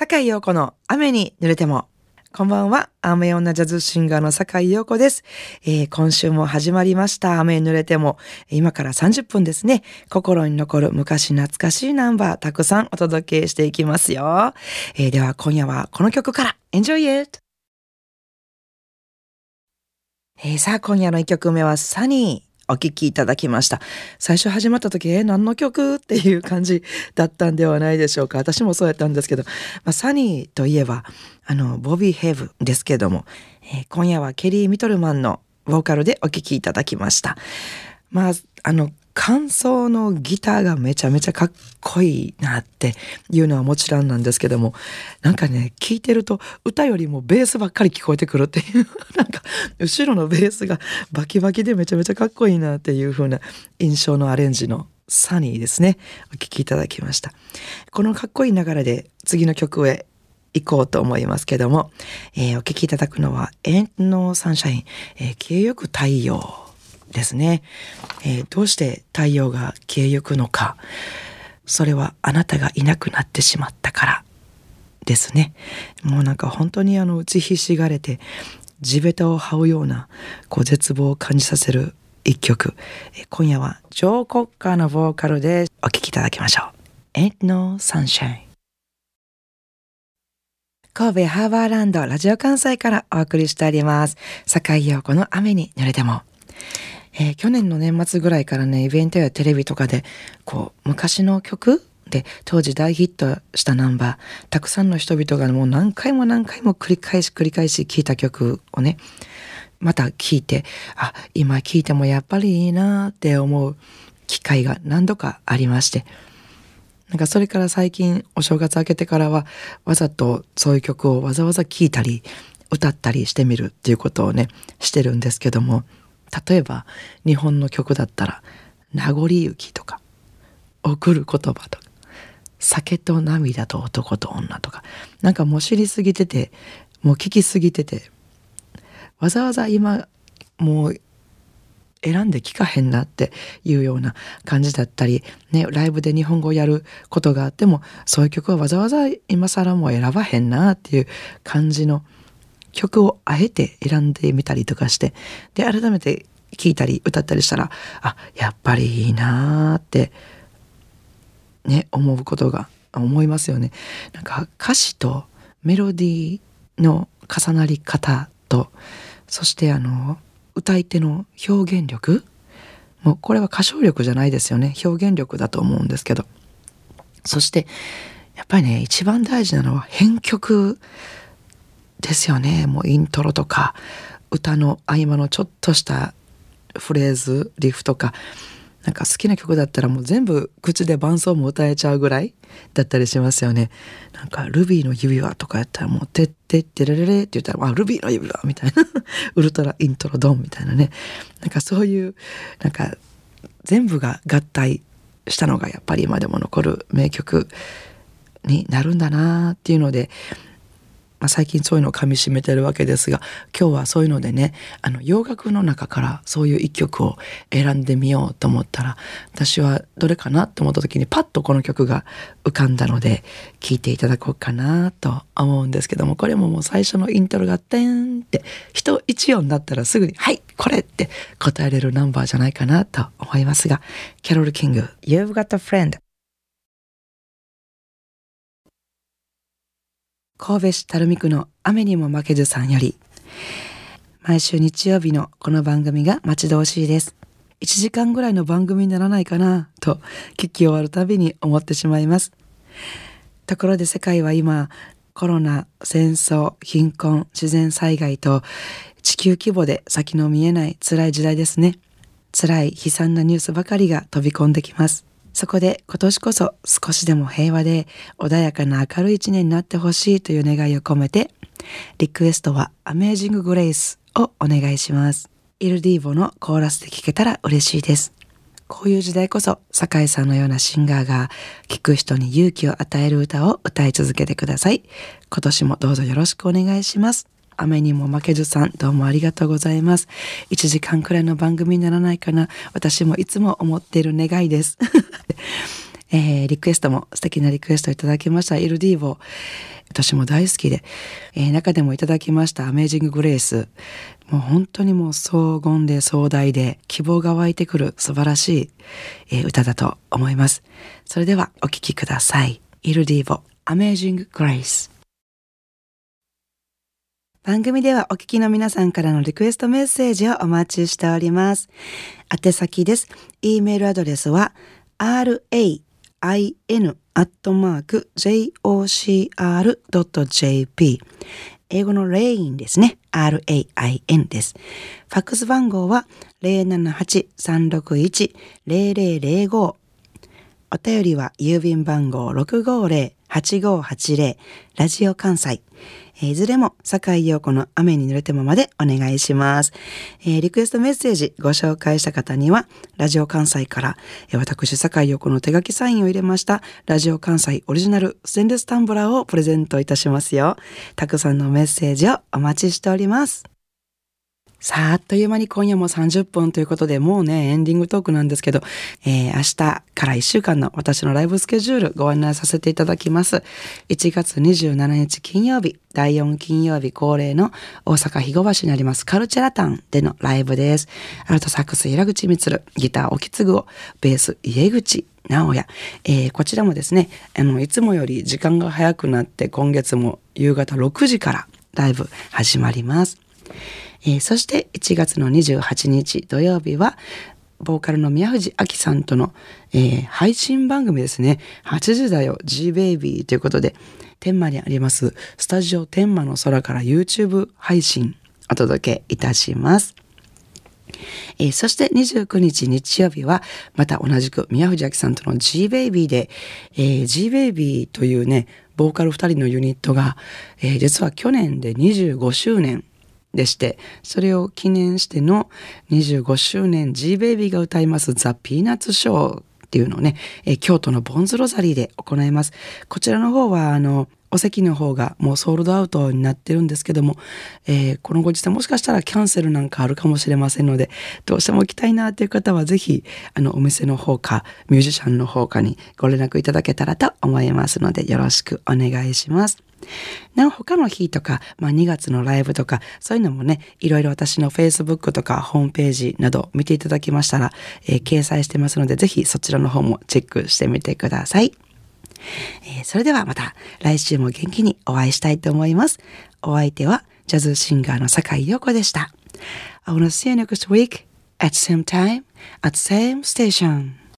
坂井陽子の雨に濡れても。こんばんは。雨女ジャズシンガーの坂井陽子です、えー、今週も始まりました。雨に濡れても。今から30分ですね。心に残る昔懐かしいナンバーたくさんお届けしていきますよ。えー、では今夜はこの曲から Enjoy it! えー、さあ今夜の1曲目はサニー。お聴きいただきました。最初始まった時、え、何の曲っていう感じだったんではないでしょうか。私もそうやったんですけど、まあ、サニーといえば、あの、ボビー・ヘブですけども、えー、今夜はケリー・ミトルマンのボーカルでお聴きいただきました。まあ、あの、感想のギターがめちゃめちゃかっこいいなっていうのはもちろんなんですけどもなんかね聞いてると歌よりもベースばっかり聞こえてくるっていうなんか後ろのベースがバキバキでめちゃめちゃかっこいいなっていう風な印象のアレンジのサニーですね。お聴きいただきました。このかっこいい流れで次の曲へ行こうと思いますけども、えー、お聴きいただくのは「エンのサンシャイン」えー「消えゆく太陽」ですね、えー、どうして太陽が消えゆくのか。それはあなたがいなくなってしまったから。ですね。もうなんか本当にあの打ちひしがれて地べたを這うようなこう絶望を感じさせる一曲、えー、今夜はジョー・コッカーのボーカルでお聴きいただきましょう。Ain't No Sunshine 神戸ハーバーランドラジオ関西からお送りしております。坂井陽子の雨に濡れても。えー、去年の年末ぐらいからね、イベントやテレビとかで、こう、昔の曲で当時大ヒットしたナンバー、たくさんの人々がもう何回も何回も繰り返し繰り返し聴いた曲をね、また聴いて、あ、今聴いてもやっぱりいいなって思う機会が何度かありまして、なんかそれから最近お正月明けてからはわざとそういう曲をわざわざ聴いたり歌ったりしてみるっていうことをねしてるんですけども。例えば日本の曲だったら「名残雪」とか「送る言葉」とか「酒と涙と男と女」とかなんかもう知りすぎててもう聞きすぎててわざわざ今もう選んで聞かへんなっていうような感じだったり、ね、ライブで日本語をやることがあってもそういう曲はわざわざ今更もう選ばへんなっていう感じの曲をあえて選んでみたりとかしてで改めて聴いたり歌ったりしたらあやっぱりいいなーってね思うことが思いますよね。なんか歌詞とメロディーの重なり方とそしてあの歌い手の表現力もうこれは歌唱力じゃないですよね表現力だと思うんですけどそしてやっぱりね一番大事なのは編曲ですよね。もうイントロとか歌の合間のちょっとしたフレーズリフとかなんか好きな曲だったらもう全部口で伴奏も歌えちゃうぐらいだったりしますよね。なんか「ルビーの指輪」とかやったらもう「てってってれれれ」って言ったら「あルビーの指輪」みたいな。ウルトライントロドンみたいなね。なんかそういうなんか全部が合体したのがやっぱり今でも残る名曲になるんだなっていうのでまあ、最近そういうのをかみしめてるわけですが今日はそういうのでねあの洋楽の中からそういう一曲を選んでみようと思ったら私はどれかなと思った時にパッとこの曲が浮かんだので聴いていただこうかなと思うんですけどもこれももう最初のイントロが「てん」って人一音だったらすぐに「はいこれ!」って答えれるナンバーじゃないかなと思いますがキャロル・キング「You've Got a Friend」神戸市垂水区の雨にも負けずさんより毎週日曜日のこの番組が待ち遠しいです。1時間ぐらいの番組にならないかなと聞き終わるたびに思ってしまいます。ところで世界は今コロナ戦争貧困自然災害と地球規模で先の見えない辛い時代ですね。辛い悲惨なニュースばかりが飛び込んできます。そこで今年こそ少しでも平和で穏やかな明るい一年になってほしいという願いを込めて、リクエストは Amazing Grace をお願いします。イルディーボのコーラスで聴けたら嬉しいです。こういう時代こそ、酒井さんのようなシンガーが聴く人に勇気を与える歌を歌い続けてください。今年もどうぞよろしくお願いします。雨にも負けずさん、どうもありがとうございます。1時間くらいの番組にならないかな。私もいつも思っている願いです。えー、リクエストも素敵なリクエストいただきました。イルディーボ。私も大好きで、えー、中でもいただきましたアメージンググレース。もう本当にもう荘厳で壮大で希望が湧いてくる素晴らしい、えー、歌だと思います。それではお聴きください。イルディーボ、アメージンググレース。番組ではお聞きの皆さんからのリクエストメッセージをお待ちしております。宛先です。e メールアドレスは rain アットマーク jocr.jp 英語のレインですね。rain です。ファックス番号は078-361-0005お便りは郵便番号8580ラジオ関西えいずれも、坂井陽子の雨に濡れてもまでお願いします。えー、リクエストメッセージご紹介した方には、ラジオ関西から、えー、私、坂井陽子の手書きサインを入れました、ラジオ関西オリジナルステンレスタンブラーをプレゼントいたしますよ。たくさんのメッセージをお待ちしております。さあ、あっという間に今夜も30分ということで、もうね、エンディングトークなんですけど、えー、明日から1週間の私のライブスケジュールご案内させていただきます。1月27日金曜日、第4金曜日恒例の大阪肥後橋にありますカルチャラタンでのライブです。アルトサックス平口光、ギター沖継を、ベース家口直哉、えー、こちらもですね、あの、いつもより時間が早くなって今月も夕方6時からライブ始まります。えー、そして1月の28日土曜日は、ボーカルの宮藤明さんとの、えー、配信番組ですね。8時だよ、G-Baby ということで、天満にあります、スタジオ天満の空から YouTube 配信お届けいたします。えー、そして29日日曜日は、また同じく宮藤明さんとの G-Baby で、えー、G-Baby というね、ボーカル2人のユニットが、えー、実は去年で25周年でして、それを記念しての25周年 G-Baby が歌いますザ・ピーナッツショーっていうのをね、京都のボンズロザリーで行います。こちらの方は、あの、お席の方がもうソールドアウトになってるんですけども、えー、このご時世もしかしたらキャンセルなんかあるかもしれませんので、どうしても行きたいなという方はぜひ、あの、お店の方か、ミュージシャンの方かにご連絡いただけたらと思いますので、よろしくお願いします。なお他の日とか、まあ、2月のライブとか、そういうのもね、いろいろ私の Facebook とかホームページなど見ていただきましたら、えー、掲載してますので、ぜひそちらの方もチェックしてみてください。えー、それではまた来週も元気にお会いしたいと思います。お相手はジャズシンガーの坂井陽子でした。I wanna see you next week at same time at same station.